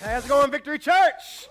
How's it going, Victory Church?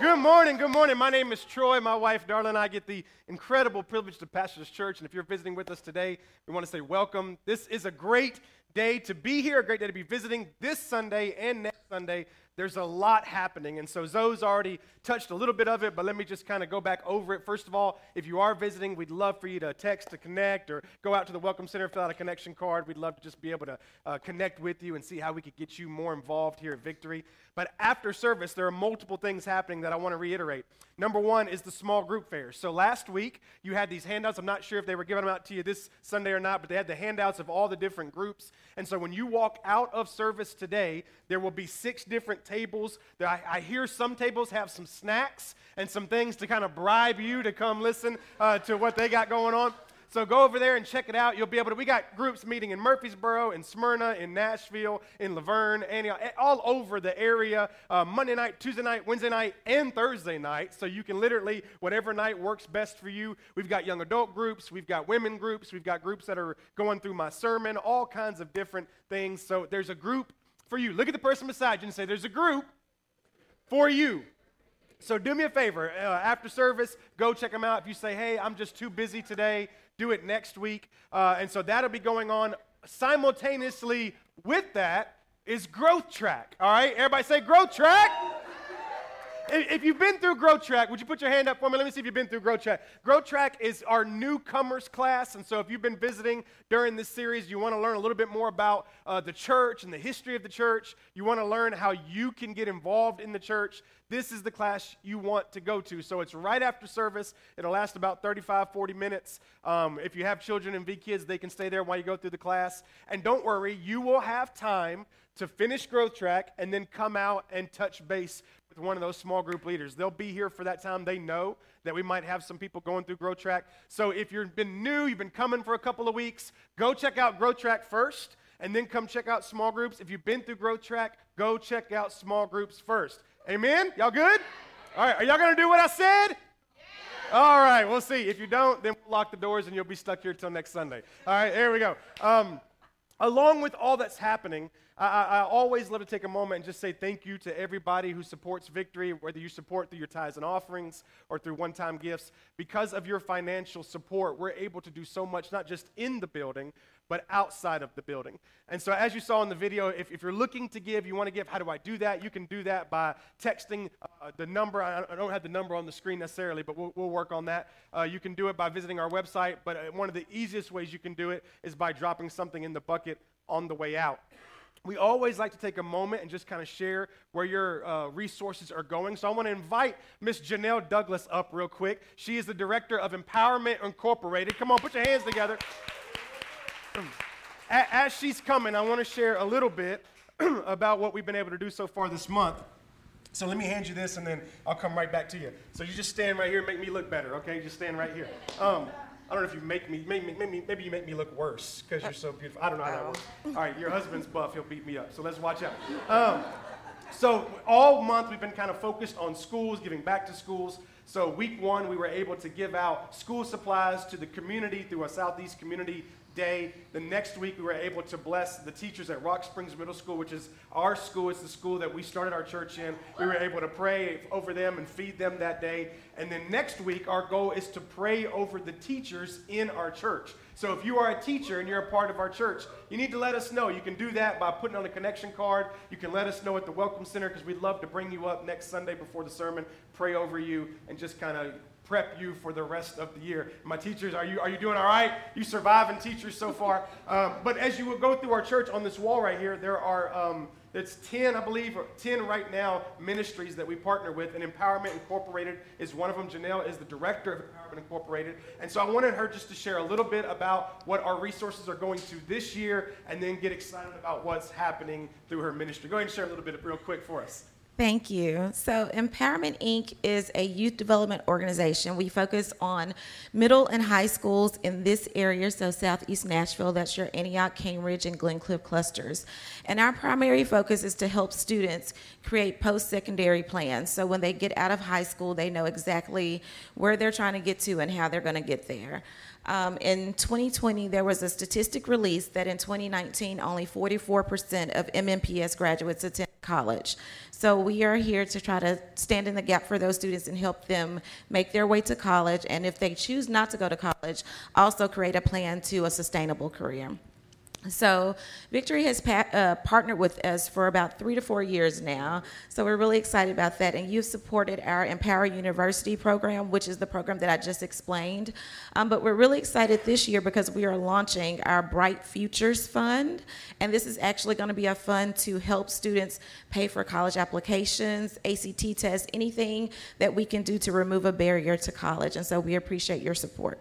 Good morning, good morning. My name is Troy. My wife, Darla, and I get the incredible privilege to pastor this church. And if you're visiting with us today, we want to say welcome. This is a great day to be here, a great day to be visiting this Sunday and next Sunday there's a lot happening. And so Zoe's already touched a little bit of it, but let me just kind of go back over it. First of all, if you are visiting, we'd love for you to text to connect or go out to the Welcome Center, fill out a connection card. We'd love to just be able to uh, connect with you and see how we could get you more involved here at Victory. But after service, there are multiple things happening that I want to reiterate. Number one is the small group fairs. So last week, you had these handouts. I'm not sure if they were giving them out to you this Sunday or not, but they had the handouts of all the different groups. And so when you walk out of service today, there will be six different tables. I, I hear some tables have some snacks and some things to kind of bribe you to come listen uh, to what they got going on. So go over there and check it out. You'll be able to. We got groups meeting in Murfreesboro, in Smyrna, in Nashville, in La Vergne, Antioch, all over the area. Uh, Monday night, Tuesday night, Wednesday night, and Thursday night. So you can literally whatever night works best for you. We've got young adult groups, we've got women groups, we've got groups that are going through my sermon, all kinds of different things. So there's a group for you. Look at the person beside you and say, "There's a group for you." So do me a favor. Uh, after service, go check them out. If you say, hey, I'm just too busy today, do it next week. Uh, and so that'll be going on simultaneously with that is growth track. All right, everybody say growth track. If you've been through Growth Track, would you put your hand up for me? Let me see if you've been through Growth Track. Growth Track is our newcomers class. And so if you've been visiting during this series, you want to learn a little bit more about uh, the church and the history of the church. You want to learn how you can get involved in the church. This is the class you want to go to. So it's right after service. It'll last about 35, 40 minutes. Um, if you have children and V kids, they can stay there while you go through the class. And don't worry, you will have time to finish Growth Track and then come out and touch base with one of those small group leaders. They'll be here for that time. They know that we might have some people going through Growth Track. So if you've been new, you've been coming for a couple of weeks, go check out Growth Track first and then come check out small groups. If you've been through Growth Track, go check out small groups first. Amen? Y'all good? All right, are y'all going to do what I said? All right, we'll see. If you don't, then we'll lock the doors and you'll be stuck here until next Sunday. All right, here we go. Um, along with all that's happening, I, I, always love to take a moment and just say thank you to everybody who supports Victory, whether you support through your tithes and offerings or through one time gifts. Because of your financial support, we're able to do so much, not just in the building, but outside of the building. And so, as you saw in the video, if, if you're looking to give, you want to give, how do I do that? You can do that by texting uh, the number. I, I, don't have the number on the screen necessarily, but we'll, we'll work on that. Uh, you can do it by visiting our website, but uh, one of the easiest ways you can do it is by dropping something in the bucket on the way out we always like to take a moment and just kind of share where your uh, resources are going. So I want to invite Miss Janelle Douglas up real quick. She is the director of Empowerment Incorporated. Come on, put your hands together. As she's coming, I want to share a little bit about what we've been able to do so far this month. So let me hand you this, and then I'll come right back to you. So you just stand right here, and make me look better, okay? Just stand right here. Um, I don't know if you make me, maybe, maybe, maybe you make me look worse because you're so beautiful. I don't know how that works. All right, your husband's buff, he'll beat me up. So let's watch out. Um, so all month we've been kind of focused on schools, giving back to schools. So week one, we were able to give out school supplies to the community through a Southeast Community day. The next week, we were able to bless the teachers at Rock Springs Middle School, which is our school. It's the school that we started our church in. We were able to pray over them and feed them that day. And then next week, our goal is to pray over the teachers in our church. So if you are a teacher and you're a part of our church, you need to let us know. You can do that by putting on a connection card. You can let us know at the Welcome Center because we'd love to bring you up next Sunday before the sermon, pray over you, and just kind of prep you for the rest of the year. My teachers, are you, are you doing all right? You surviving teachers so far? Um, but as you will go through our church on this wall right here, there are, um, it's 10, I believe, 10 right now ministries that we partner with, and Empowerment Incorporated is one of them. Janelle is the director of Empowerment Incorporated. And so I wanted her just to share a little bit about what our resources are going to this year, and then get excited about what's happening through her ministry. Go ahead and share a little bit real quick for us. Thank you. So, Empowerment Inc. is a youth development organization. We focus on middle and high schools in this area, so Southeast Nashville, that's your Antioch, Cambridge, and Glencliff clusters. And our primary focus is to help students create post secondary plans. So, when they get out of high school, they know exactly where they're trying to get to and how they're going to get there. Um, in 2020, there was a statistic released that in 2019, only 44% of MNPS graduates attended college. So we are here to try to stand in the gap for those students and help them make their way to college. And if they choose not to go to college, also create a plan to a sustainable career. So, Victory has pa- uh, partnered with us for about three to four years now. So, we're really excited about that. And you've supported our Empower University program, which is the program that I just explained. Um, but we're really excited this year because we are launching our Bright Futures Fund. And this is actually going to be a fund to help students pay for college applications, ACT tests, anything that we can do to remove a barrier to college. And so, we appreciate your support.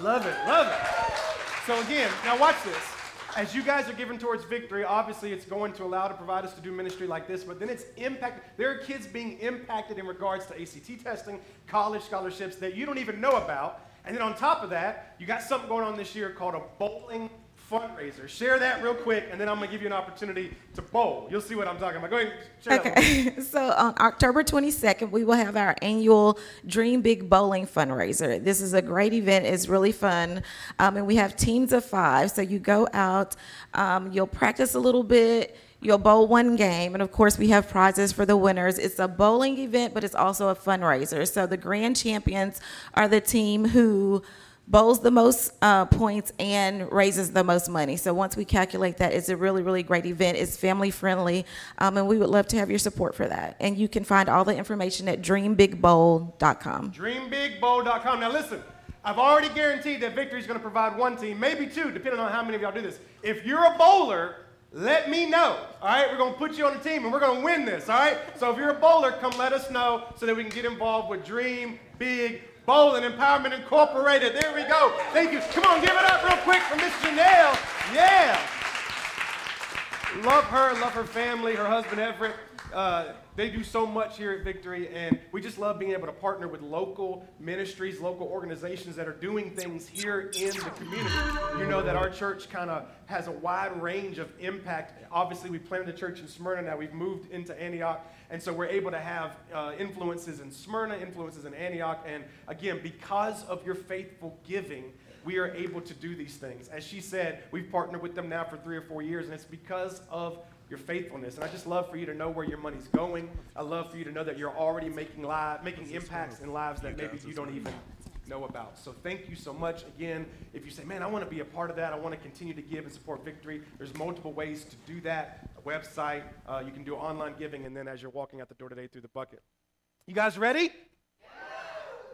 Love it, love it. So, again, now watch this as you guys are giving towards victory, obviously it's going to allow to provide us to do ministry like this, but then it's impact. There are kids being impacted in regards to ACT testing, college scholarships that you don't even know about. And then on top of that, you got something going on this year called a bowling fundraiser. Share that real quick, and then I'm going to give you an opportunity to bowl. You'll see what I'm talking about. Go ahead. okay. so on October 22nd, we will have our annual Dream Big Bowling fundraiser. This is a great event. It's really fun, um, and we have teams of five. So you go out, um, you'll practice a little bit. You'll bowl one game, and of course, we have prizes for the winners. It's a bowling event, but it's also a fundraiser. So the grand champions are the team who bowls the most uh, points and raises the most money. So once we calculate that, it's a really, really great event. It's family friendly, um, and we would love to have your support for that. And you can find all the information at dreambigbowl.com. Dreambigbowl.com. Now listen. I've already guaranteed that Victory is going to provide one team, maybe two, depending on how many of y'all do this. If you're a bowler, let me know. All right, we're going to put you on the team and we're going to win this. All right, so if you're a bowler, come let us know so that we can get involved with Dream Big Bowling Empowerment Incorporated. There we go. Thank you. Come on, give it up real quick for Miss Janelle. Yeah. Love her, love her family, her husband Everett. Uh, they do so much here at Victory, and we just love being able to partner with local ministries, local organizations that are doing things here in the community. You know that our church kind of has a wide range of impact. Obviously, we planted a church in Smyrna, now we've moved into Antioch, and so we're able to have uh, influences in Smyrna, influences in Antioch, and again, because of your faithful giving, we are able to do these things. As she said, we've partnered with them now for three or four years, and it's because of your faithfulness. And I just love for you to know where your money's going. I love for you to know that you're already making live, making impacts in lives that maybe you don't even know about. So thank you so much. Again, if you say, man, I want to be a part of that, I want to continue to give and support Victory, there's multiple ways to do that. A website, uh, you can do online giving, and then as you're walking out the door today through the bucket. You guys ready?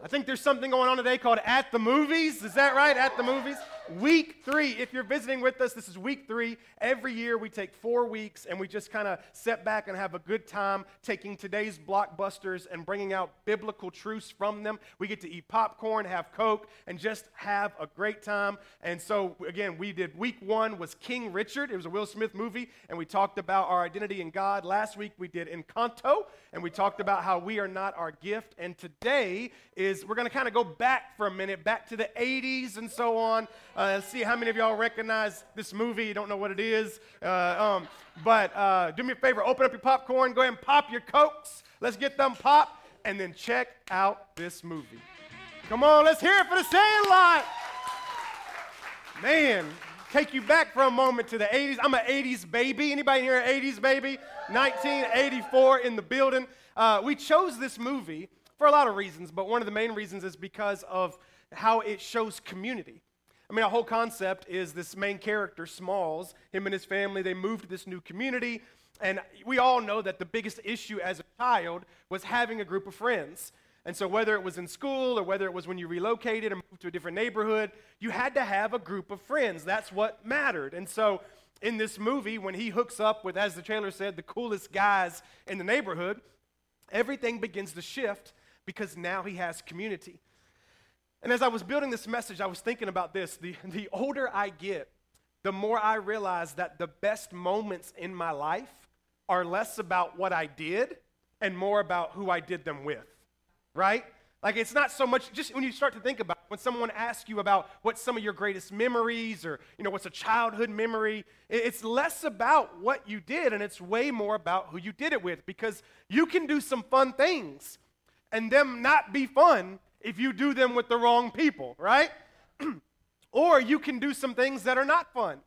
I think there's something going on today called At the Movies. Is that right? At the Movies? Week three. If you're visiting with us, this is week three. Every year we take four weeks and we just kind of sit back and have a good time taking today's blockbusters and bringing out biblical truths from them. We get to eat popcorn, have Coke, and just have a great time. And so, again, we did week one was King Richard. It was a Will Smith movie, and we talked about our identity in God. Last week we did Encanto, and we talked about how we are not our gift. And today is we're going to kind of go back for a minute, back to the 80s and so on. Uh, let's see how many of y'all recognize this movie. You don't know what it is. Uh, um, but uh, do me a favor, open up your popcorn, go ahead and pop your Cokes. Let's get them popped, and then check out this movie. Come on, let's hear it for the Sandlot. Man, take you back for a moment to the 80s. I'm an 80s baby. Anybody here an 80s baby? 1984 in the building. Uh, we chose this movie for a lot of reasons, but one of the main reasons is because of how it shows community. I mean, our whole concept is this main character, Smalls, him and his family, they moved to this new community. And we all know that the biggest issue as a child was having a group of friends. And so, whether it was in school or whether it was when you relocated and moved to a different neighborhood, you had to have a group of friends. That's what mattered. And so, in this movie, when he hooks up with, as the trailer said, the coolest guys in the neighborhood, everything begins to shift because now he has community. And as I was building this message, I was thinking about this. The, the older I get, the more I realize that the best moments in my life are less about what I did and more about who I did them with, right? Like it's not so much just when you start to think about it, when someone asks you about what's some of your greatest memories or you know what's a childhood memory, it's less about what you did and it's way more about who you did it with because you can do some fun things and them not be fun if you do them with the wrong people, right? or you can do some things that are not fun,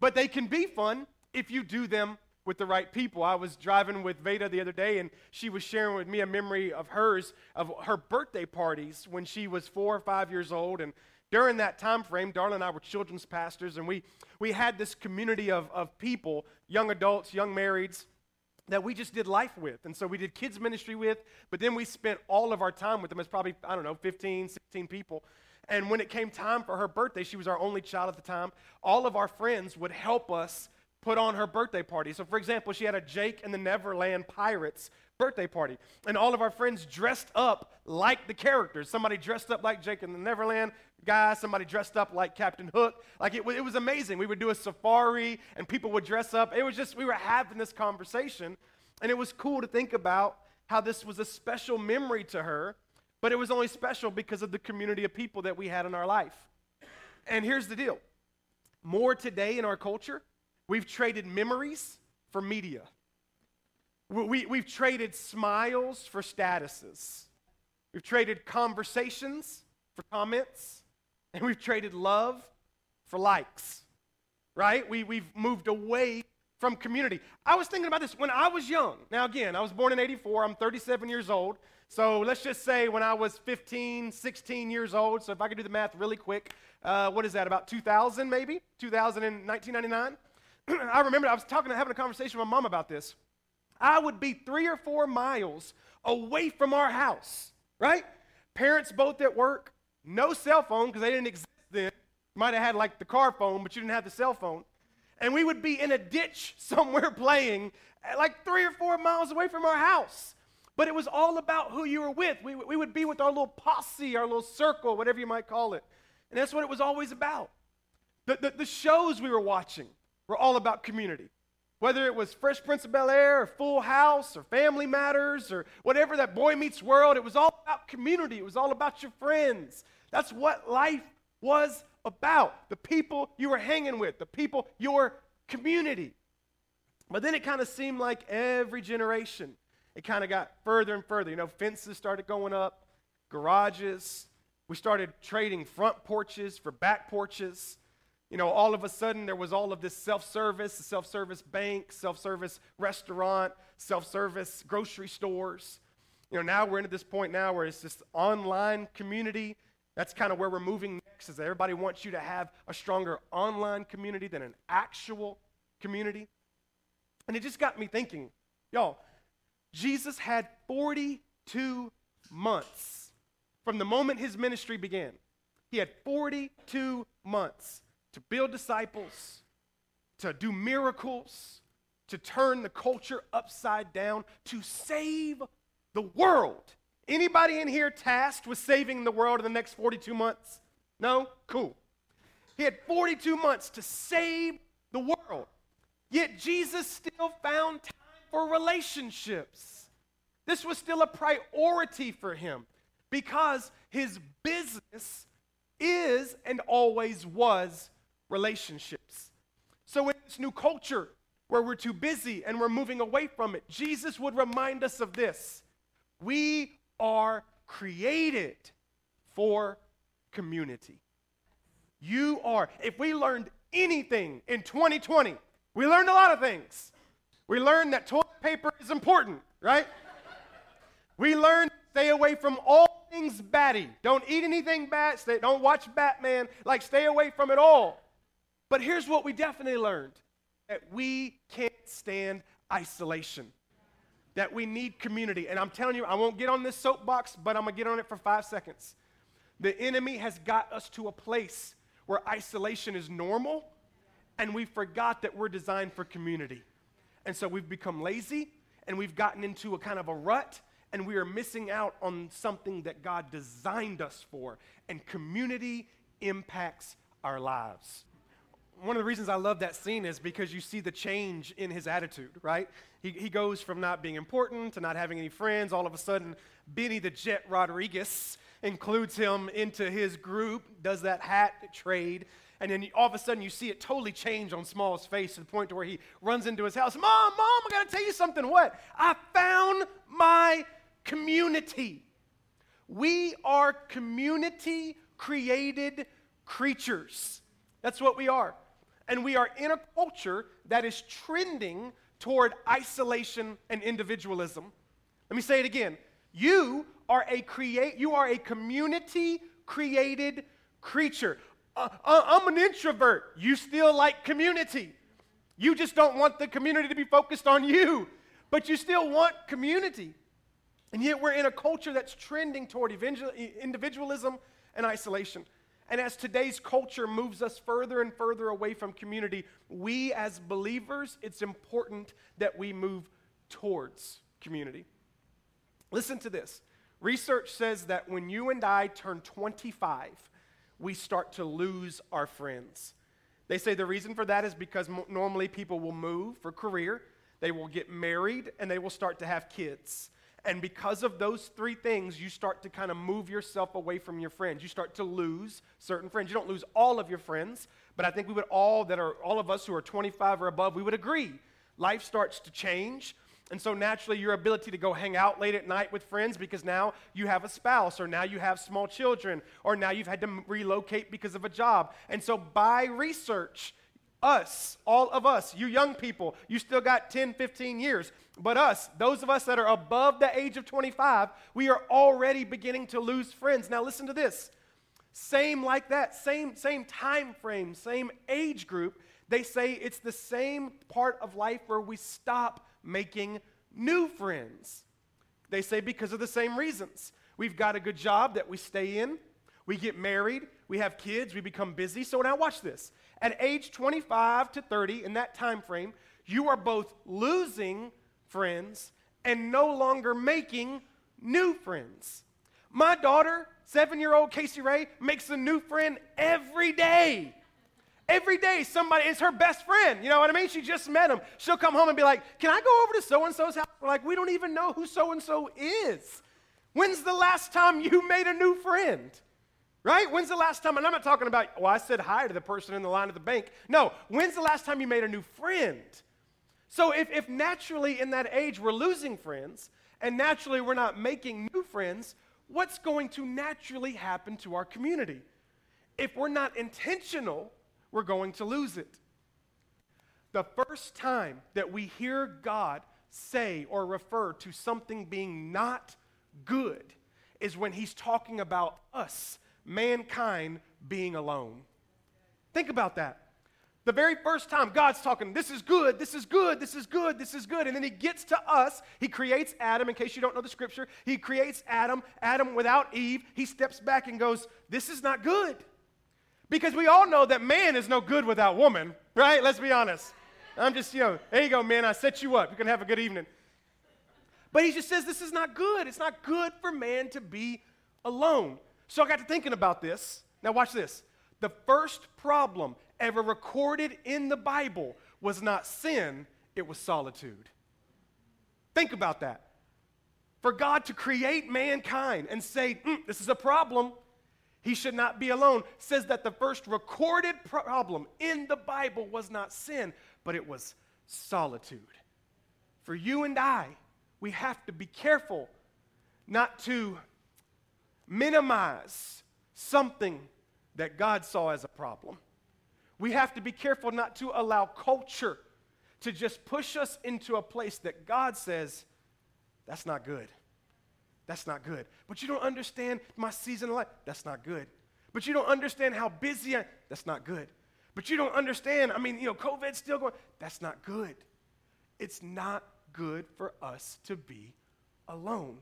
but they can be fun if you do them with the right people. I was driving with Veda the other day, and she was sharing with me a memory of hers, of her birthday parties when she was four or five years old. And during that time frame, Darla and I were children's pastors, and we, we had this community of, of people, young adults, young marrieds, that we just did life with. And so we did kids' ministry with, but then we spent all of our time with them. It's probably, I don't know, 15, 16 people. And when it came time for her birthday, she was our only child at the time, all of our friends would help us put on her birthday party. So, for example, she had a Jake and the Neverland Pirates birthday party. And all of our friends dressed up like the characters. Somebody dressed up like Jake and the Neverland guy, somebody dressed up like Captain Hook. Like it, it was amazing. We would do a safari and people would dress up. It was just, we were having this conversation. And it was cool to think about how this was a special memory to her, but it was only special because of the community of people that we had in our life. And here's the deal more today in our culture, we've traded memories for media. We, we, have traded smiles for statuses. We've traded conversations for comments. And we've traded love for likes, right? We, we've moved away from community. I was thinking about this when I was young. Now, again, I was born in 84. I'm 37 years old. So let's just say when I was 15, 16 years old. So if I could do the math really quick, uh, what is that, about 2000 maybe? 2000 and 1999? I remember I was talking, having a conversation with my mom about this. I would be three or four miles away from our house, right? Parents both at work, no cell phone because they didn't exist then. You Might have had like the car phone, but you didn't have the cell phone. And we would be in a ditch somewhere playing eh, like three or four miles away from our house. But it was all about who you were with. We, we would be with our little posse, our little circle, whatever you might call it. And that's what it was always about. The, the, the shows we were watching were all about community. Whether it was Fresh Prince of Bel Air or Full House or Family Matters or whatever that Boy Meets World, it was all about community. It was all about your friends. That's what life was about. The people you were hanging with, the people, your community. But then it kind of seemed like every generation, it kind of got further and further. You know, fences started going up, garages. We started trading front porches for back porches you know, all of a sudden there was all of this self service, self service bank, self service restaurant, self service grocery stores. You know, now we're into this point now where it's this online community. That's kind of where we're moving next, is everybody wants you to have a stronger online community than an actual community. And it just got me thinking, y'all, Jesus had 42 months from the moment his ministry began. He had 42 months to build disciples, to do miracles, to turn the culture upside down, to save the world. Anybody in here tasked with saving the world in the next 42 months? No? Cool. He had 42 months to save the world. Yet Jesus still found time for relationships. This was still a priority for him because his business is and always was relationships. So, in this new culture where we're too busy and we're moving away from it, Jesus would remind us of this. We are created for community. You are. If we learned anything in 2020, we learned a lot of things. We learned that toilet paper is important, right? we learned stay away from all things batty. Don't eat anything bad. Stay, don't watch Batman. Like, stay away from it all. But here's what we definitely learned that we can't stand isolation, that we need community. And I'm telling you, I won't get on this soapbox, but I'm going to get on it for five seconds. The enemy has got us to a place where isolation is normal, and we forgot that we're designed for community. And so we've become lazy, and we've gotten into a kind of a rut, and we are missing out on something that God designed us for. And community impacts our lives one of the reasons I love that scene is because you see the change in his attitude, right? He, he goes from not being important to not having any friends. All of a sudden, Benny the Jet Rodriguez includes him into his group, does that hat trade. And then all of a sudden, you see it totally change on Small's face to the point to where he runs into his house. Mom, Mom, I got to tell you something. What? I found my community. We are community created creatures. That's what we are. And we are in a culture that is trending toward isolation and individualism. Let me say it again. You are a create you are a community created creature. Uh, uh, I'm an introvert. You still like community. You just don't want the community to be focused on you, but you still want community. And yet we're in a culture that's trending toward individualism and isolation. And as today's culture moves us further and further away from community, we as believers, it's important that we move towards community. Listen to this. Research says that when you and I turn 25, we start to lose our friends. They say the reason for that is because normally people will move for career, they will get married, and they will start to have kids. And because of those three things, you start to kind of move yourself away from your friends. You start to lose certain friends. You don't lose all of your friends, but I think we would all that are all of us who are 25 or above, we would agree. Life starts to change. And so naturally, your ability to go hang out late at night with friends because now you have a spouse, or now you have small children, or now you've had to relocate because of a job. And so, by research, us, all of us, you young people, you still got 10, 15 years. But us, those of us that are above the age of 25, we are already beginning to lose friends. Now listen to this. Same like that, same same time frame, same age group. They say it's the same part of life where we stop making new friends. They say because of the same reasons. We've got a good job that we stay in, we get married, we have kids, we become busy. So now watch this. At age 25 to 30, in that time frame, you are both losing friends and no longer making new friends. My daughter, seven year old Casey Ray, makes a new friend every day. Every day, somebody is her best friend. You know what I mean? She just met him. She'll come home and be like, Can I go over to so and so's house? We're like, We don't even know who so and so is. When's the last time you made a new friend? Right? When's the last time? And I'm not talking about, well, I said hi to the person in the line at the bank. No, when's the last time you made a new friend? So if, if naturally in that age we're losing friends, and naturally we're not making new friends, what's going to naturally happen to our community? If we're not intentional, we're going to lose it. The first time that we hear God say or refer to something being not good is when he's talking about us mankind being alone. Think about that. The very first time God's talking, this is good, this is good, this is good, this is good. And then he gets to us. He creates Adam, in case you don't know the scripture. He creates Adam, Adam without Eve. He steps back and goes, This is not good. Because we all know that man is no good without woman, right? Let's be honest. I'm just, you know, there you go, man. I set you up. You can have a good evening. But he just says, This is not good. It's not good for man to be alone. So I got to thinking about this. Now, watch this. The first problem ever recorded in the Bible was not sin, it was solitude. Think about that. For God to create mankind and say, mm, this is a problem, he should not be alone, says that the first recorded problem in the Bible was not sin, but it was solitude. For you and I, we have to be careful not to minimize something that God saw as a problem. We have to be careful not to allow culture to just push us into a place that God says, that's not good. That's not good. But you don't understand my season of life. That's not good. But you don't understand how busy I. That's not good. But you don't understand, I mean, you know, COVID's still going. That's not good. It's not good for us to be alone.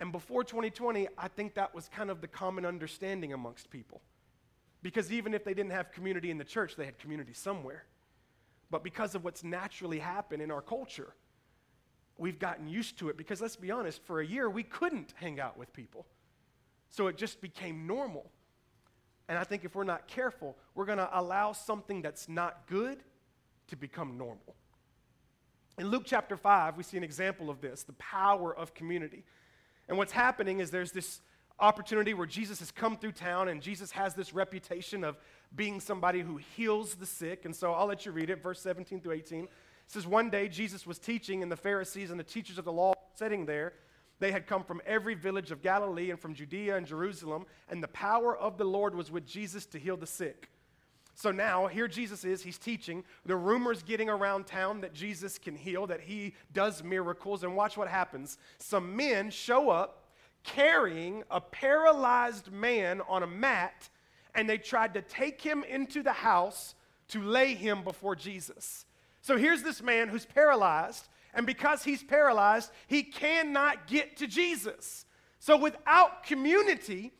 And before 2020, I think that was kind of the common understanding amongst people. Because even if they didn't have community in the church, they had community somewhere. But because of what's naturally happened in our culture, we've gotten used to it. Because let's be honest, for a year, we couldn't hang out with people. So it just became normal. And I think if we're not careful, we're going to allow something that's not good to become normal. In Luke chapter 5, we see an example of this the power of community. And what's happening is there's this opportunity where Jesus has come through town and Jesus has this reputation of being somebody who heals the sick. And so I'll let you read it, verse 17 through 18. It says, One day Jesus was teaching, and the Pharisees and the teachers of the law sitting there. They had come from every village of Galilee and from Judea and Jerusalem, and the power of the Lord was with Jesus to heal the sick. So now, here Jesus is, he's teaching. The rumors getting around town that Jesus can heal, that he does miracles. And watch what happens. Some men show up carrying a paralyzed man on a mat, and they tried to take him into the house to lay him before Jesus. So here's this man who's paralyzed, and because he's paralyzed, he cannot get to Jesus. So without community,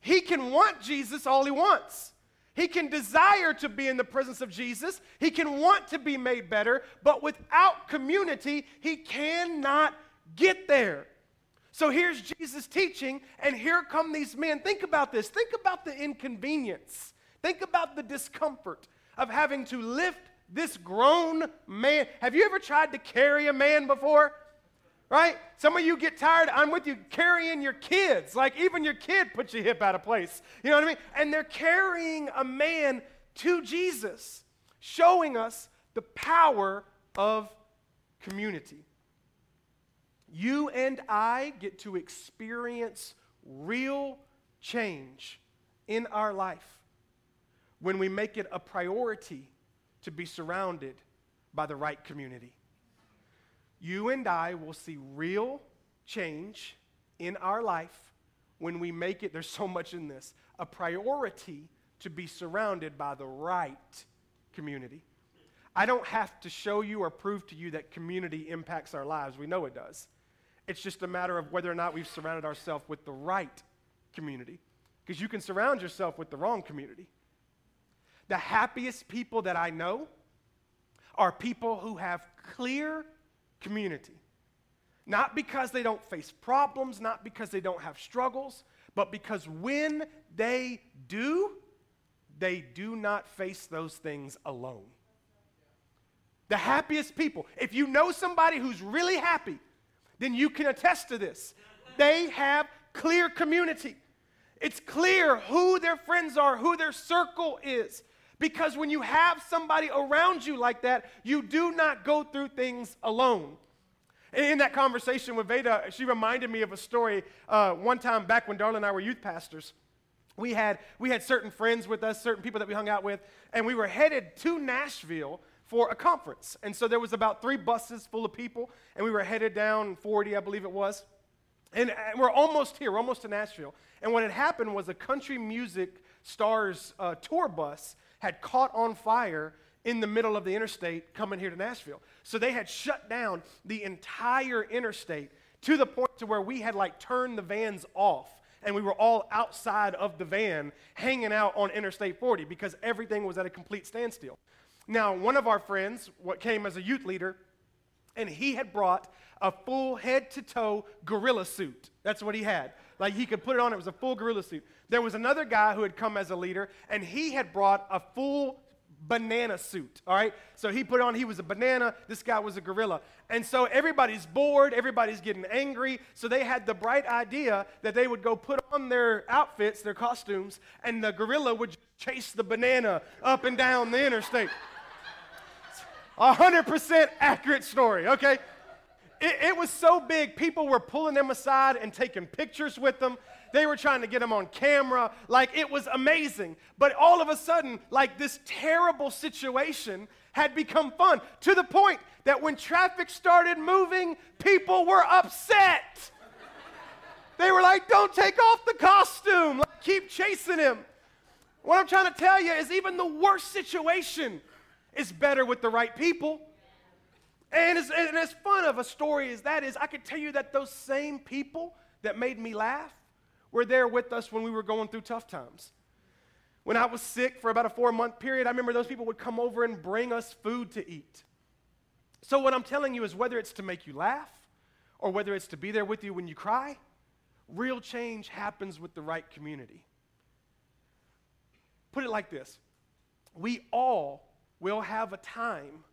he can want Jesus all he wants. He can desire to be in the presence of Jesus. He can want to be made better, but without community, he cannot get there. So here's Jesus teaching, and here come these men. Think about this. Think about the inconvenience. Think about the discomfort of having to lift this grown man. Have you ever tried to carry a man before? right? Some of you get tired, I'm with you, carrying your kids. Like even your kid puts your hip out of place. You know what I mean? And they're carrying a man to Jesus, showing us the power of community. You and I get to experience real change in our life when we make it a priority to be surrounded by the right community you and I will see real change in our life when we make it, there's so much in this, a priority to be surrounded by the right community. I don't have to show you or prove to you that community impacts our lives. We know it does. It's just a matter of whether or not we've surrounded ourselves with the right community. Because you can surround yourself with the wrong community. The happiest people that I know are people who have clear community. Not because they don't face problems, not because they don't have struggles, but because when they do, they do not face those things alone. The happiest people, if you know somebody who's really happy, then you can attest to this. They have clear community. It's clear who their friends are, who their circle is. Because when you have somebody around you like that, you do not go through things alone. In that conversation with Veda, she reminded me of a story uh, one time back when Darla and I were youth pastors. We had, we had certain friends with us, certain people that we hung out with, and we were headed to Nashville for a conference. And so there was about three buses full of people, and we were headed down 40, I believe it was. And, and we're almost here, we're almost to Nashville. And what had happened was a country music stars uh, tour bus had caught on fire in the middle of the interstate coming here to Nashville. So they had shut down the entire interstate to the point to where we had like turned the vans off and we were all outside of the van hanging out on Interstate 40 because everything was at a complete standstill. Now, one of our friends, what came as a youth leader, and he had brought a full head to toe gorilla suit. That's what he had. Like he could put it on, it was a full gorilla suit. There was another guy who had come as a leader, and he had brought a full banana suit, all right? So he put on, he was a banana, this guy was a gorilla. And so everybody's bored, everybody's getting angry. So they had the bright idea that they would go put on their outfits, their costumes, and the gorilla would chase the banana up and down the interstate. A 100% accurate story, okay? It, it, was so big, people were pulling them aside and taking pictures with them. They were trying to get them on camera. Like it was amazing. But all of a sudden, like this terrible situation had become fun to the point that when traffic started moving, people were upset. They were like, don't take off the costume, like, keep chasing him. What I'm trying to tell you is even the worst situation is better with the right people. And as, and as fun of a story as that is, I could tell you that those same people that made me laugh were there with us when we were going through tough times. When I was sick for about a four month period, I remember those people would come over and bring us food to eat. So, what I'm telling you is whether it's to make you laugh or whether it's to be there with you when you cry, real change happens with the right community. Put it like this we all will have a time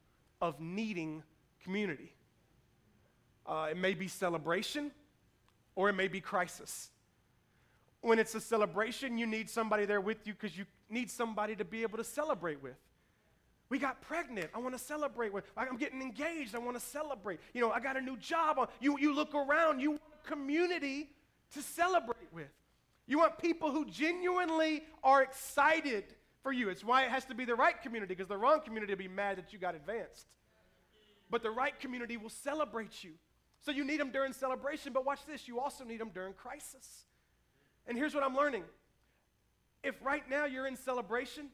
of needing community. Uh, it may be celebration or it may be crisis. When it's a celebration, you need somebody there with you because you need somebody to be able to celebrate with. We got pregnant. I want to celebrate with. I'm getting engaged. I want to celebrate. You know, I got a new job. You, you look around. You want a community to celebrate with. You want people who genuinely are excited for you. It's why it has to be the right community, because the wrong community will be mad that you got advanced. But the right community will celebrate you. So you need them during celebration, but watch this, you also need them during crisis. And here's what I'm learning. If right now you're in celebration,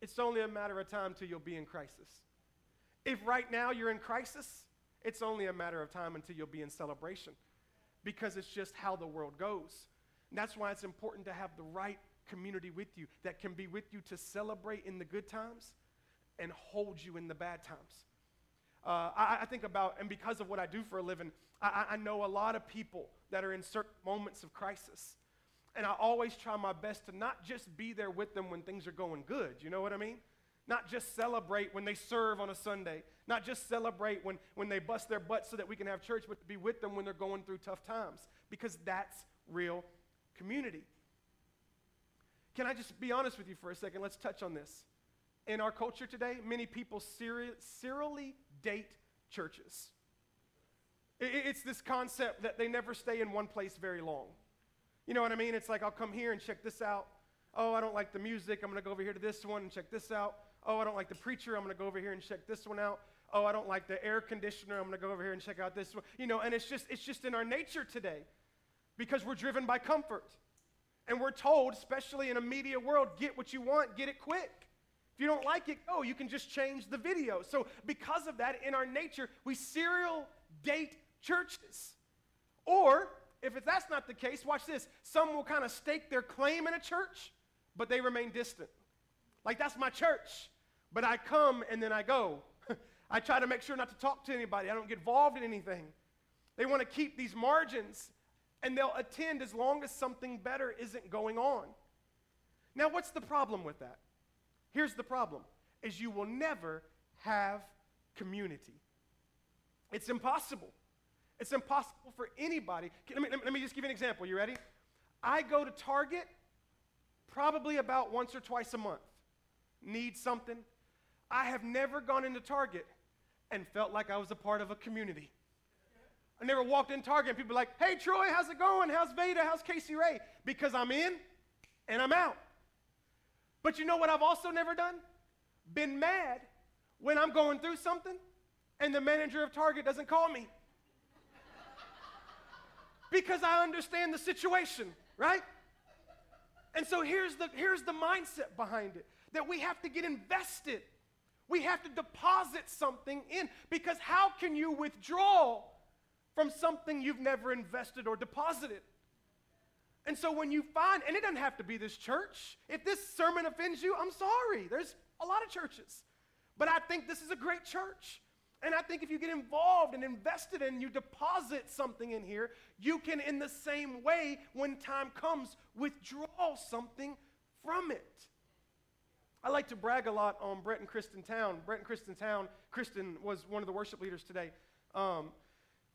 it's only a matter of time till you'll be in crisis. If right now you're in crisis, it's only a matter of time until you'll be in celebration because it's just how the world goes. And that's why it's important to have the right community with you that can be with you to celebrate in the good times and hold you in the bad times. Uh, I, I, think about, and because of what I do for a living, I, I know a lot of people that are in certain moments of crisis. And I always try my best to not just be there with them when things are going good. You know what I mean? Not just celebrate when they serve on a Sunday. Not just celebrate when, when they bust their butts so that we can have church, but to be with them when they're going through tough times. Because that's real community. Can I just be honest with you for a second? Let's touch on this. In our culture today, many people serially date churches. It's this concept that they never stay in one place very long. You know what I mean? It's like, I'll come here and check this out. Oh, I don't like the music. I'm going to go over here to this one and check this out. Oh, I don't like the preacher. I'm going to go over here and check this one out. Oh, I don't like the air conditioner. I'm going to go over here and check out this one. You know, and it's just it's just in our nature today because we're driven by comfort. And we're told, especially in a media world, get what you want, get it quick. If you don't like it, oh, you can just change the video. So, because of that, in our nature, we serial date churches. Or, if that's not the case, watch this. Some will kind of stake their claim in a church, but they remain distant. Like, that's my church, but I come and then I go. I try to make sure not to talk to anybody, I don't get involved in anything. They want to keep these margins and they'll attend as long as something better isn't going on. Now, what's the problem with that? Here's the problem is you will never have community. It's impossible. It's impossible for anybody. Let me, let me just give you an example. You ready? I go to Target probably about once or twice a month. Need something. I have never gone into Target and felt like I was a part of a community. I never walked in Target and people like, hey, Troy, how's it going? How's Veda? How's Casey Ray? Because I'm in and I'm out. But you know what I've also never done? Been mad when I'm going through something and the manager of Target doesn't call me. because I understand the situation, right? And so here's the, here's the mindset behind it that we have to get invested. We have to deposit something in because how can you withdraw from something you've never invested or deposited. And so when you find, and it doesn't have to be this church, if this sermon offends you, I'm sorry. There's a lot of churches. But I think this is a great church. And I think if you get involved and invested and you deposit something in here, you can, in the same way, when time comes, withdraw something from it. I like to brag a lot on Brett and Kristen Town. Brett and Kristen Town, Kristen was one of the worship leaders today. Um,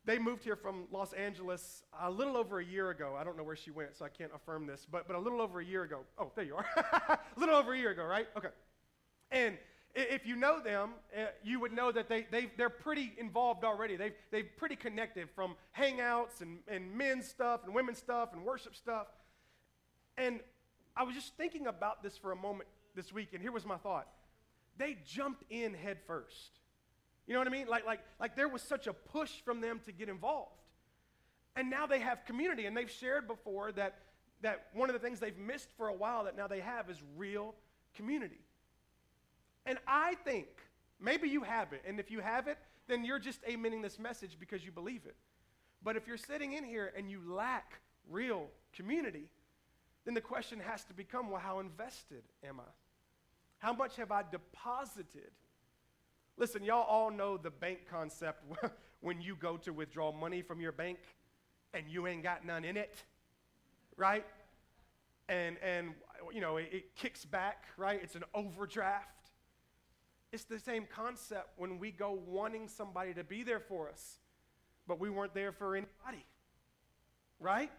they moved here from Los Angeles a little over a year ago. I don't know where she went, so I can't affirm this, but, but a little over a year ago. Oh, there you are. a little over a year ago, right? Okay. And if you know them, uh, you would know that they, they, they're pretty involved already. They've, they've pretty connected from hangouts and, and men's stuff and women's stuff and worship stuff. And I was just thinking about this for a moment this week, and here was my thought. They jumped in head first. You know what I mean? Like, like, like there was such a push from them to get involved. And now they have community, and they've shared before that, that one of the things they've missed for a while that now they have is real community. And I think, maybe you have it, and if you have it, then you're just amening this message because you believe it. But if you're sitting in here and you lack real community, then the question has to become well, how invested am I? How much have I deposited Listen, y'all all know the bank concept when you go to withdraw money from your bank and you ain't got none in it, right? And, and you know, it, it kicks back, right? It's an overdraft. It's the same concept when we go wanting somebody to be there for us, but we weren't there for anybody, right?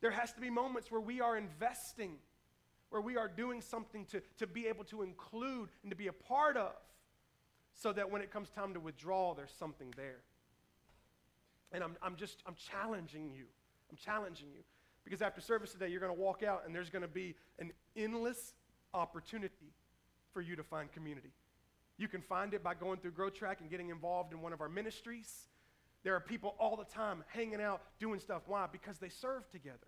There has to be moments where we are investing, where we are doing something to, to be able to include and to be a part of so that when it comes time to withdraw, there's something there. And I'm, I'm just, I'm challenging you. I'm challenging you. Because after service today, you're going to walk out and there's going to be an endless opportunity for you to find community. You can find it by going through Growth Track and getting involved in one of our ministries. There are people all the time hanging out, doing stuff. Why? Because they serve together.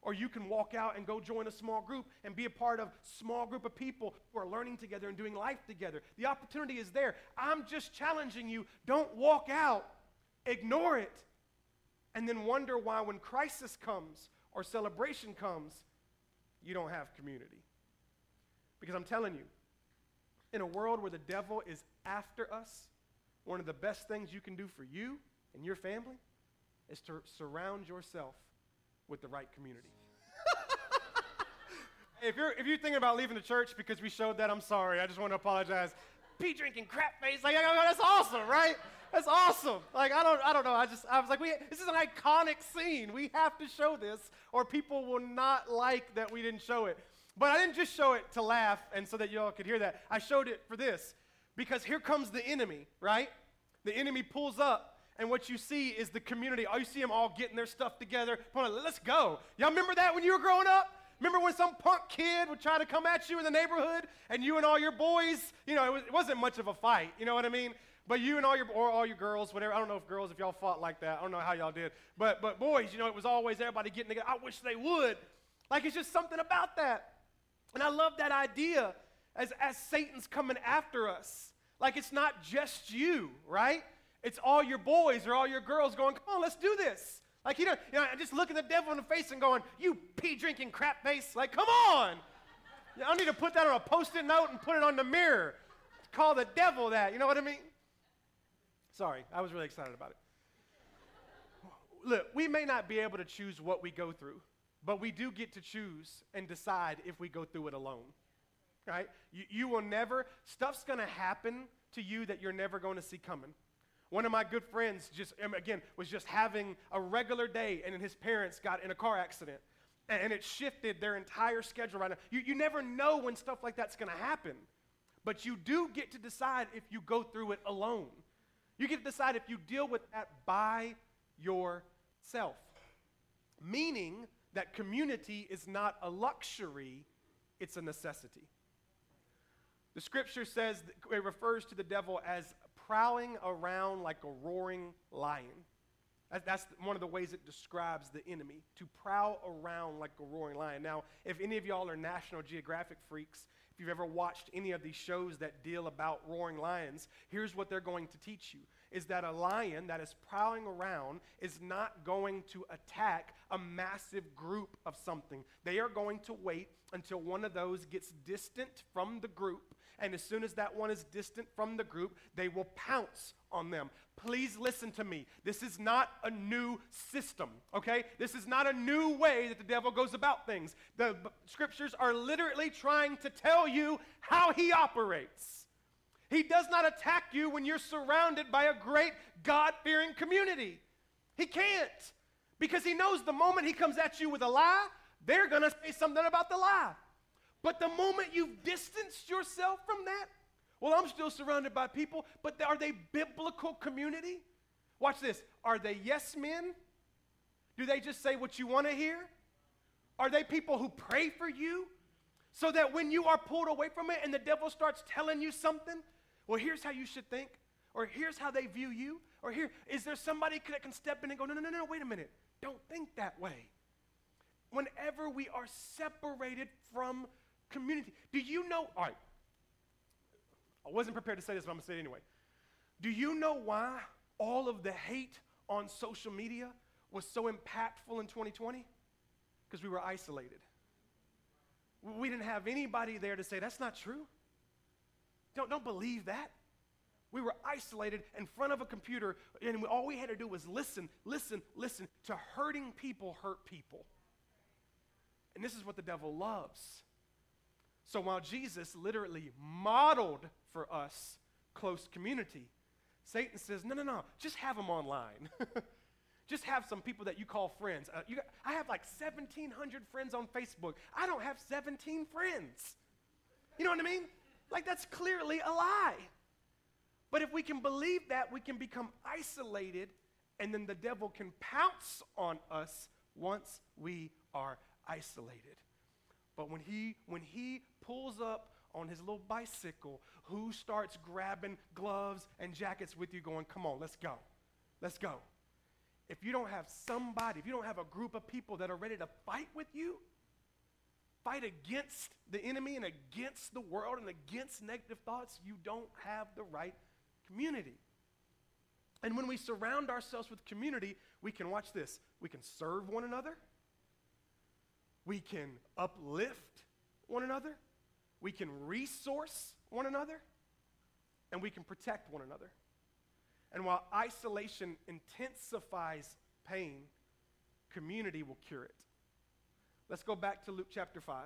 Or you can walk out and go join a small group and be a part of small group of people who are learning together and doing life together. The opportunity is there. I'm just challenging you. Don't walk out, ignore it, and then wonder why when crisis comes or celebration comes, you don't have community. Because I'm telling you, in a world where the devil is after us, one of the best things you can do for you and your family is to surround yourself with the right community. if, you're, if you're thinking about leaving the church because we showed that, I'm sorry. I just want to apologize. Pee drinking crap face, like, that's awesome, right? That's awesome. Like, I don't, I don't know. I just, I was like, we, this is an iconic scene. We have to show this, or people will not like that we didn't show it. But I didn't just show it to laugh and so that y'all could hear that. I showed it for this because here comes the enemy, right? The enemy pulls up, and what you see is the community. Oh, you see them all getting their stuff together. Let's go. Y'all remember that when you were growing up? Remember when some punk kid would try to come at you in the neighborhood and you and all your boys, you know, it, was, not much of a fight, you know what I mean? But you and all your, or all your girls, whatever, I don't know if girls, if y'all fought like that, I don't know how y'all did. But, but boys, you know, it was always everybody getting together. I wish they would. Like it's just something about that. And I love that idea as, as Satan's coming after us. Like it's not just you, right? It's all your boys or all your girls going, come on, let's do this. Like, you know, you know just looking the devil in the face and going, you pee drinking crap face. Like, come on. I need to put that on a post it note and put it on the mirror. Call the devil that. You know what I mean? Sorry, I was really excited about it. Look, we may not be able to choose what we go through, but we do get to choose and decide if we go through it alone. Right? You, you will never, stuff's going to happen to you that you're never going to see coming. One of my good friends just, um, again, was just having a regular day, and his parents got in a car accident. And it shifted their entire schedule right now. You, you never know when stuff like that's going to happen. But you do get to decide if you go through it alone. You get to decide if you deal with that by yourself. Meaning that community is not a luxury, it's a necessity. The scripture says it refers to the devil as prowling around like a roaring lion. That's one of the ways it describes the enemy, to prowl around like a roaring lion. Now, if any of y'all are National Geographic freaks, if you've ever watched any of these shows that deal about roaring lions, here's what they're going to teach you is that a lion that is prowling around is not going to attack a massive group of something. They are going to wait until one of those gets distant from the group and as soon as that one is distant from the group, they will pounce on them. Please listen to me. This is not a new system, okay? This is not a new way that the devil goes about things. The b- scriptures are literally trying to tell you how he operates. He does not attack you when you're surrounded by a great God fearing community. He can't because he knows the moment he comes at you with a lie, they're going to say something about the lie. But the moment you've distanced yourself from that, well, I'm still surrounded by people, but are they biblical community? Watch this. Are they yes men? Do they just say what you want to hear? Are they people who pray for you so that when you are pulled away from it and the devil starts telling you something, well, here's how you should think, or here's how they view you, or here, is there somebody that can step in and go, no, no, no, no, wait a minute. Don't think that way. Whenever we are separated from community. Do you know? All right. I wasn't prepared to say this, but I'm going to say it anyway. Do you know why all of the hate on social media was so impactful in 2020? Because we were isolated. We didn't have anybody there to say, that's not true. Don't, don't believe that. We were isolated in front of a computer, and all we had to do was listen, listen, listen to hurting people hurt people. And this is what the devil loves. So while Jesus literally modeled for us close community, Satan says, no, no, no, just have them online. just have some people that you call friends. Uh, you got, I have like 1,700 friends on Facebook. I don't have 17 friends. You know what I mean? Like, that's clearly a lie. But if we can believe that, we can become isolated, and then the devil can pounce on us once we are isolated. But when he, when he pulls up on his little bicycle, who starts grabbing gloves and jackets with you, going, Come on, let's go. Let's go. If you don't have somebody, if you don't have a group of people that are ready to fight with you, fight against the enemy and against the world and against negative thoughts, you don't have the right community. And when we surround ourselves with community, we can watch this. We can serve one another. We can uplift one another. We can resource one another. And we can protect one another. And while isolation intensifies pain, community will cure it. Let's go back to Luke chapter 5.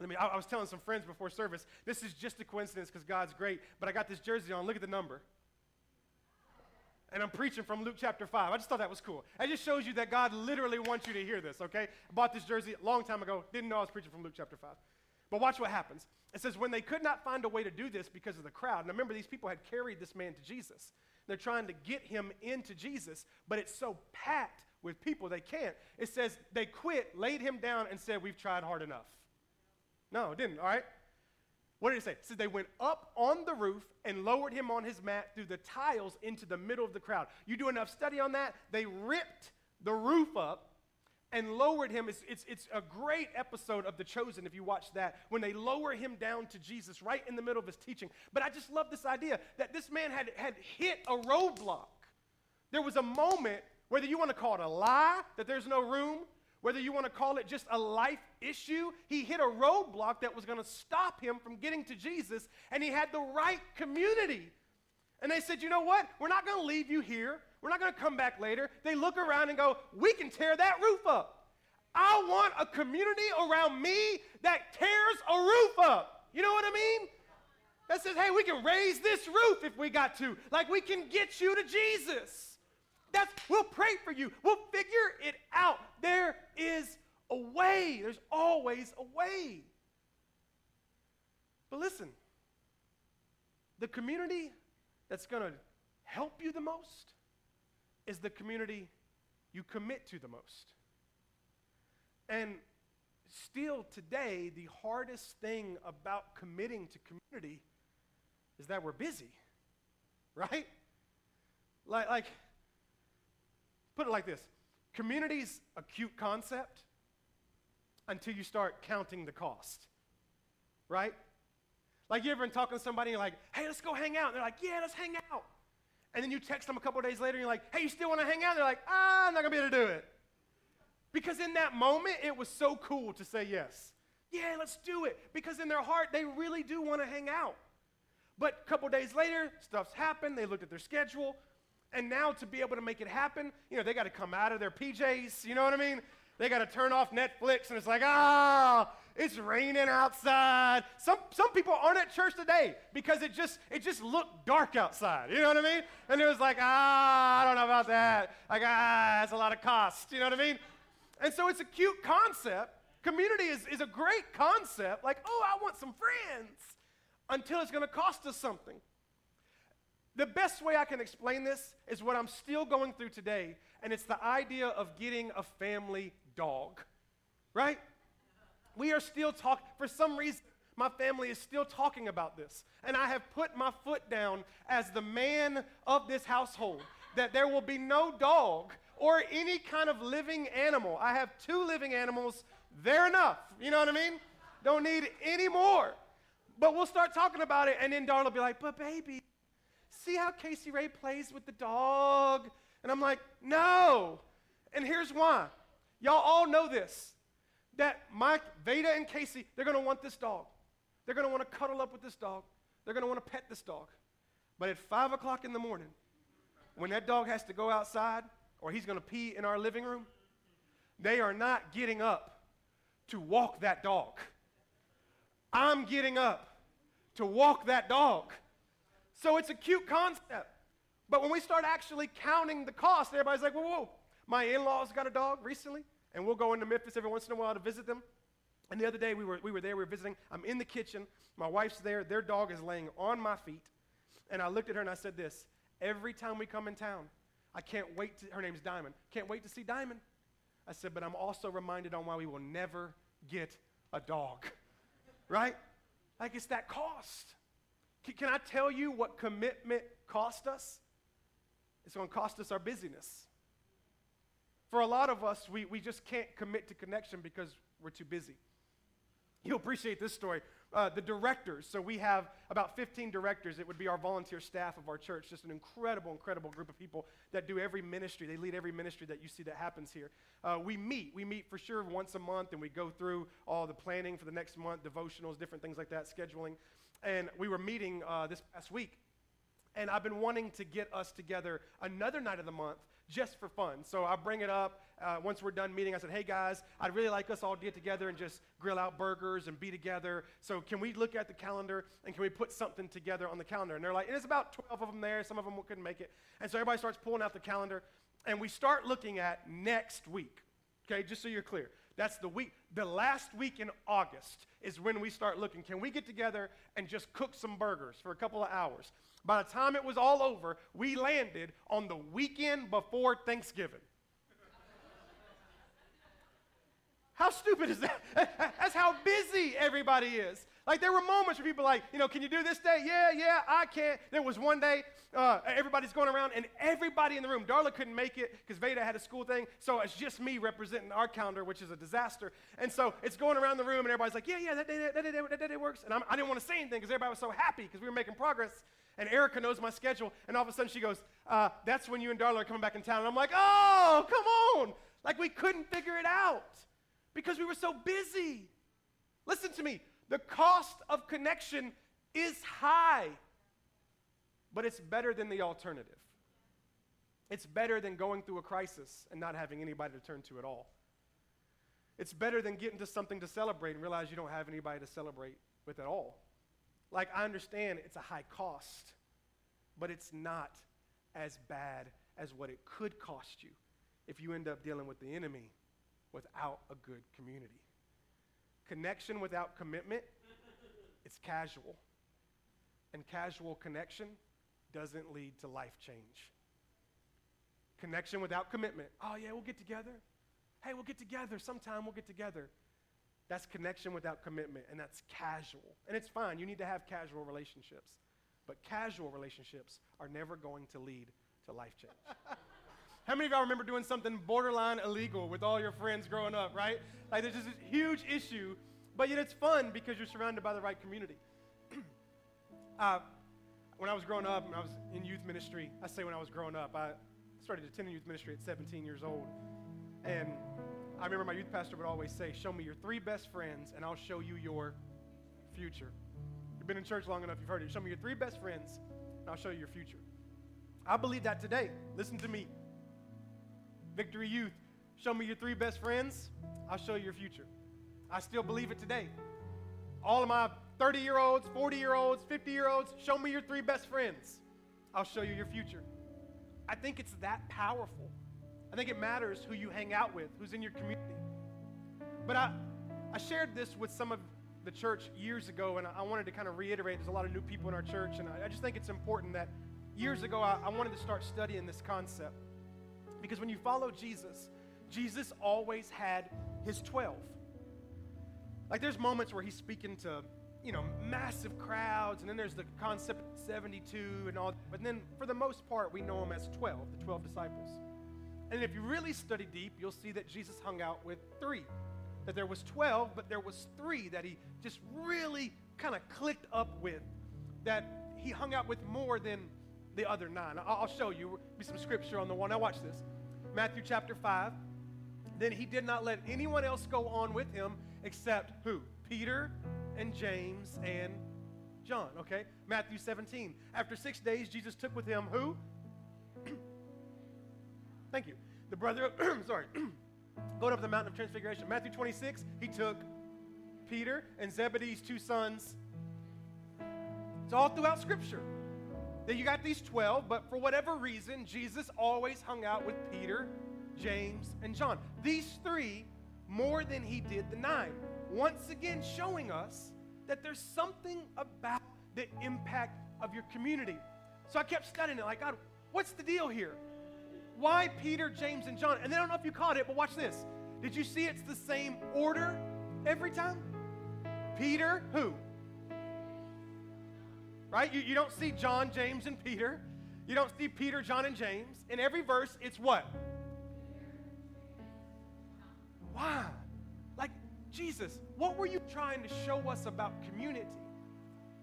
Let me, I, I was telling some friends before service, this is just a coincidence because God's great, but I got this jersey on. Look at the number. And I'm preaching from Luke chapter 5. I just thought that was cool. It just shows you that God literally wants you to hear this, okay? I bought this jersey a long time ago, didn't know I was preaching from Luke chapter 5. But watch what happens. It says, when they could not find a way to do this because of the crowd, and remember, these people had carried this man to Jesus. They're trying to get him into Jesus, but it's so packed with people they can't. It says they quit, laid him down, and said, We've tried hard enough. No, it didn't, all right? What did it say? It said they went up on the roof and lowered him on his mat through the tiles into the middle of the crowd. You do enough study on that, they ripped the roof up and lowered him. It's, it's, it's a great episode of The Chosen if you watch that, when they lower him down to Jesus right in the middle of his teaching. But I just love this idea that this man had, had hit a roadblock. There was a moment, whether you want to call it a lie, that there's no room, whether you want to call it just a life issue, he hit a roadblock that was going to stop him from getting to Jesus, and he had the right community. And they said, You know what? We're not going to leave you here. We're not going to come back later. They look around and go, We can tear that roof up. I want a community around me that tears a roof up. You know what I mean? That says, hey, we can raise this roof if we got to. Like we can get you to Jesus. That's, we'll pray for you. We'll figure it out. There is a way. There's always a way. But listen, the community that's going to help you the most is the community you commit to the most. And still today, the hardest thing about committing to community is that we're busy, right? Like, like Put it like this community's a cute concept until you start counting the cost, right? Like you ever been talking to somebody and you're like, hey, let's go hang out. And they're like, yeah, let's hang out. And then you text them a couple days later and you're like, hey, you still want to hang out? And they're like, ah, I'm not going to be able to do it. Because in that moment, it was so cool to say yes. Yeah, let's do it. Because in their heart, they really do want to hang out. But a couple days later, stuff's happened. They looked at their schedule. And now to be able to make it happen, you know, they got to come out of their PJs, you know what I mean? They got to turn off Netflix and it's like, ah, it's raining outside. Some, some people aren't at church today because it just, it just looked dark outside. You know what I mean? And it was like, ah, I don't know about that. Like, ah, that's a lot of cost. You know what I mean? And so it's a cute concept. Community is, is a great concept. Like, oh, I want some friends until it's going to cost us something. The best way I can explain this is what I'm still going through today, and it's the idea of getting a family dog, right? We are still talking, for some reason, my family is still talking about this. And I have put my foot down as the man of this household that there will be no dog or any kind of living animal. I have two living animals, they're enough. You know what I mean? Don't need any more. But we'll start talking about it, and then Darla will be like, but baby, see how Casey Ray plays with the dog? And I'm like, no. And here's why. Y'all all know this that Mike, Veda, and Casey, they're going to want this dog. They're going to want to cuddle up with this dog. They're going to want to pet this dog. But at 5 o'clock in the morning, when that dog has to go outside or he's going to pee in our living room, they are not getting up to walk that dog. I'm getting up to walk that dog. So it's a cute concept. But when we start actually counting the cost, everybody's like, whoa, whoa. My in laws got a dog recently, and we'll go into Memphis every once in a while to visit them. And the other day we were, we were there, we were visiting. I'm in the kitchen. My wife's there. Their dog is laying on my feet. And I looked at her and I said this Every time we come in town, I can't wait to, her name's Diamond, can't wait to see Diamond. I said, but I'm also reminded on why we will never get a dog, right? Like it's that cost. Can, can I tell you what commitment cost us? It's going to cost us our busyness. For a lot of us, we, we just can't commit to connection because we're too busy. You'll appreciate this story. Uh, the directors, so we have about 15 directors. It would be our volunteer staff of our church, just an incredible, incredible group of people that do every ministry. They lead every ministry that you see that happens here. Uh, we meet. We meet for sure once a month, and we go through all the planning for the next month, devotionals, different things like that, scheduling. And we were meeting uh, this past week, and I've been wanting to get us together another night of the month just for fun. So I bring it up uh, once we're done meeting. I said, hey guys, I'd really like us all to get together and just grill out burgers and be together. So can we look at the calendar and can we put something together on the calendar? And they're like, and about 12 of them there. Some of them couldn't make it. And so everybody starts pulling out the calendar and we start looking at next week. Okay, just so you're clear. That's the week, the last week in August is when we start looking. Can we get together and just cook some burgers for a couple of hours? By the time it was all over, we landed on the weekend before Thanksgiving. How stupid is that? That's how busy everybody is. Like there were moments where people like, you know, can you do this day? Yeah, yeah, I can't. There was one day uh, everybody's going around and everybody in the room. Darla couldn't make it because Veda had a school thing, so it's just me representing our calendar, which is a disaster. And so it's going around the room and everybody's like, yeah, yeah, that day, that that day, that day works. And I'm, I did not want to say anything because everybody was so happy because we were making progress. And Erica knows my schedule, and all of a sudden she goes, uh, "That's when you and Darla are coming back in town." And I'm like, "Oh, come on!" Like we couldn't figure it out because we were so busy. Listen to me. The cost of connection is high, but it's better than the alternative. It's better than going through a crisis and not having anybody to turn to at all. It's better than getting to something to celebrate and realize you don't have anybody to celebrate with at all. Like, I understand it's a high cost, but it's not as bad as what it could cost you if you end up dealing with the enemy without a good community. Connection without commitment, it's casual. And casual connection doesn't lead to life change. Connection without commitment, oh yeah, we'll get together. Hey, we'll get together. Sometime we'll get together. That's connection without commitment, and that's casual. And it's fine, you need to have casual relationships. But casual relationships are never going to lead to life change. How many of y'all remember doing something borderline illegal with all your friends growing up, right? Like there's just this huge issue, but yet it's fun because you're surrounded by the right community. uh, when I was growing up, when I was in youth ministry, I say when I was growing up, I started attending youth ministry at 17 years old. And I remember my youth pastor would always say, Show me your three best friends, and I'll show you your future. You've been in church long enough, you've heard it. Show me your three best friends, and I'll show you your future. I believe that today. Listen to me. Victory Youth, show me your three best friends, I'll show you your future. I still believe it today. All of my 30 year olds, 40 year olds, 50 year olds, show me your three best friends. I'll show you your future. I think it's that powerful. I think it matters who you hang out with, who's in your community. But I, I shared this with some of the church years ago, and I wanted to kind of reiterate there's a lot of new people in our church, and I, I just think it's important that years ago I, I wanted to start studying this concept. Because when you follow Jesus, Jesus always had his 12. Like there's moments where he's speaking to, you know, massive crowds, and then there's the concept 72 and all. But then for the most part, we know him as 12, the 12 disciples. And if you really study deep, you'll see that Jesus hung out with three. That there was 12, but there was three that he just really kind of clicked up with. That he hung out with more than the other nine. I'll show you be some scripture on the one. Now watch this. Matthew chapter 5. Then he did not let anyone else go on with him except who? Peter and James and John, okay? Matthew 17. After six days, Jesus took with him who? Thank you. The brother, sorry, going up the mountain of transfiguration. Matthew 26, he took Peter and Zebedee's two sons. It's all throughout Scripture that you got these 12, but for whatever reason, Jesus always hung out with Peter, James, and John. These three more than he did the nine. Once again, showing us that there's something about the impact of your community. So I kept studying it, like, God, what's the deal here? Why Peter, James, and John? And then I don't know if you caught it, but watch this. Did you see it's the same order every time? Peter, who? Right? You, you don't see John, James, and Peter. You don't see Peter, John, and James. In every verse, it's what? Why? Like, Jesus, what were you trying to show us about community?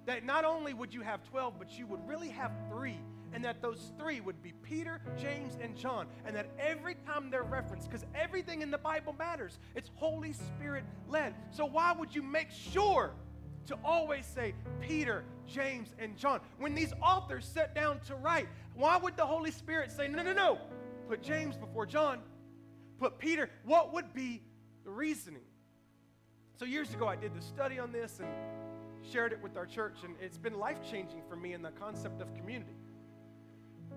That not only would you have 12, but you would really have three and that those three would be Peter, James, and John, and that every time they're referenced, because everything in the Bible matters, it's Holy Spirit led. So why would you make sure to always say Peter, James, and John? When these authors sat down to write, why would the Holy Spirit say, no, no, no, put James before John, put Peter? What would be the reasoning? So years ago, I did the study on this and shared it with our church, and it's been life changing for me in the concept of community.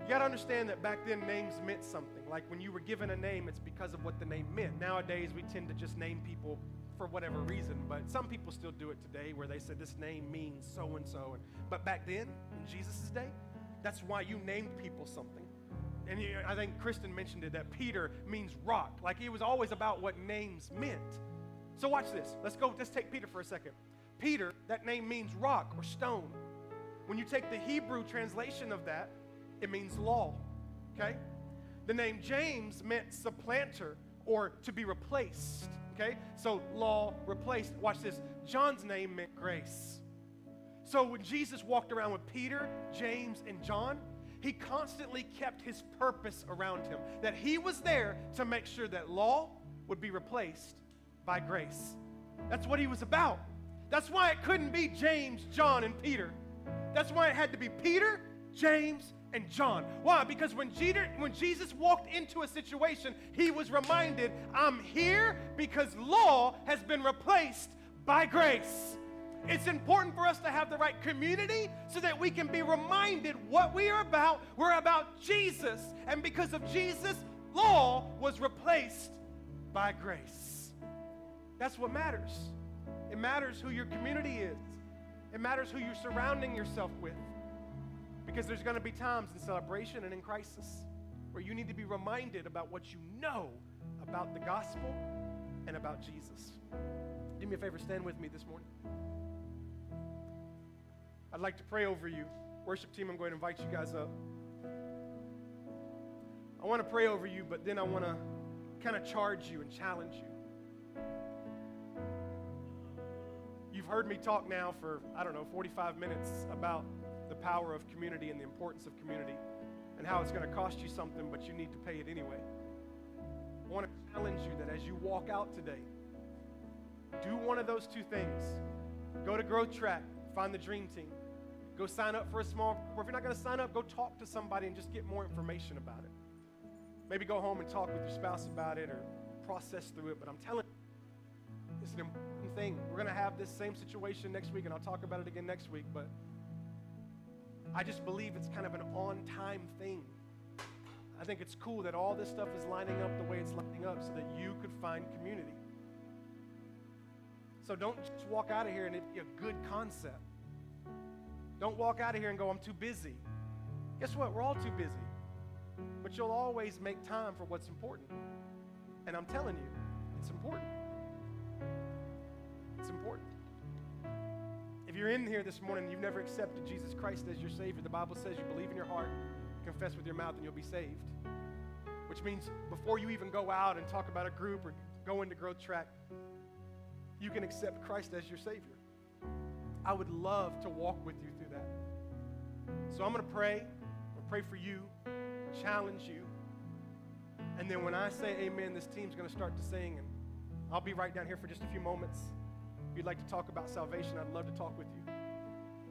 You got to understand that back then names meant something. Like when you were given a name, it's because of what the name meant. Nowadays, we tend to just name people for whatever reason, but some people still do it today where they said this name means so and so. But back then, in Jesus' day, that's why you named people something. And you, I think Kristen mentioned it that Peter means rock. Like it was always about what names meant. So watch this. Let's go, let's take Peter for a second. Peter, that name means rock or stone. When you take the Hebrew translation of that, it means law. Okay? The name James meant supplanter or to be replaced. Okay? So law replaced. Watch this. John's name meant grace. So when Jesus walked around with Peter, James, and John, he constantly kept his purpose around him. That he was there to make sure that law would be replaced by grace. That's what he was about. That's why it couldn't be James, John, and Peter. That's why it had to be Peter, James, and John. Why? Because when, when Jesus walked into a situation, he was reminded, I'm here because law has been replaced by grace. It's important for us to have the right community so that we can be reminded what we are about. We're about Jesus. And because of Jesus, law was replaced by grace. That's what matters. It matters who your community is, it matters who you're surrounding yourself with. Because there's going to be times in celebration and in crisis where you need to be reminded about what you know about the gospel and about Jesus. Do me a favor, stand with me this morning. I'd like to pray over you. Worship team, I'm going to invite you guys up. I want to pray over you, but then I want to kind of charge you and challenge you. You've heard me talk now for, I don't know, 45 minutes about the power of community and the importance of community and how it's going to cost you something, but you need to pay it anyway. I want to challenge you that as you walk out today, do one of those two things. Go to Growth Track, find the dream team. Go sign up for a small, or if you're not going to sign up, go talk to somebody and just get more information about it. Maybe go home and talk with your spouse about it or process through it. But I'm telling you, it's an important thing. We're going to have this same situation next week, and I'll talk about it again next week. But I just believe it's kind of an on time thing. I think it's cool that all this stuff is lining up the way it's lining up so that you could find community. So don't just walk out of here and it be a good concept. Don't walk out of here and go, I'm too busy. Guess what? We're all too busy. But you'll always make time for what's important. And I'm telling you, it's important. It's important. If you're in here this morning and you've never accepted Jesus Christ as your Savior, the Bible says you believe in your heart, confess with your mouth, and you'll be saved. Which means before you even go out and talk about a group or go into growth track, you can accept Christ as your Savior. I would love to walk with you through that. So I'm going to pray. I'm pray for you, challenge you. And then when I say amen, this team's going to start to sing. And I'll be right down here for just a few moments. If you'd like to talk about salvation, I'd love to talk with you.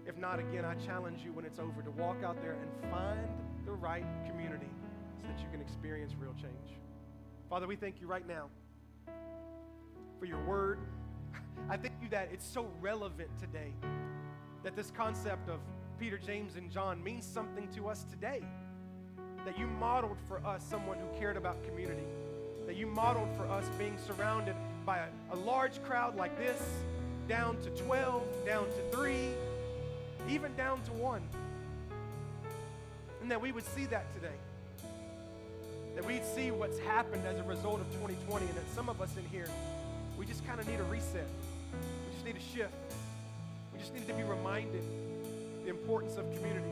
If not, again, I challenge you when it's over to walk out there and find the right community so that you can experience real change. Father, we thank you right now for your word. I thank you that it's so relevant today that this concept of Peter, James, and John means something to us today. That you modeled for us someone who cared about community. That you modeled for us being surrounded by a, a large crowd like this down to 12, down to three, even down to one. And that we would see that today. That we'd see what's happened as a result of 2020, and that some of us in here, we just kind of need a reset. We just just need a shift. We just need to be reminded the importance of community.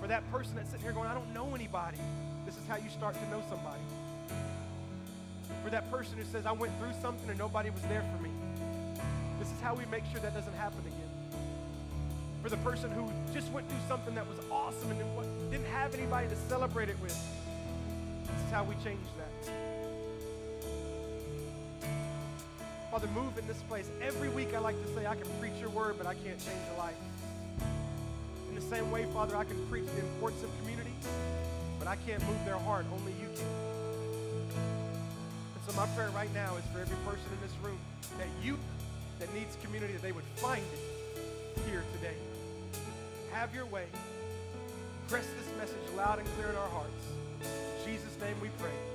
For that person that's sitting here going, I don't know anybody, this is how you start to know somebody. For that person who says, I went through something and nobody was there for me, this is how we make sure that doesn't happen again. For the person who just went through something that was awesome and didn't have anybody to celebrate it with, this is how we change that. Father, move in this place. Every week I like to say I can preach your word, but I can't change a life. In the same way, Father, I can preach the importance of community, but I can't move their heart. Only you can. And so my prayer right now is for every person in this room that you that needs community, that they would find it here today. Have your way. Press this message loud and clear in our hearts. In Jesus' name we pray.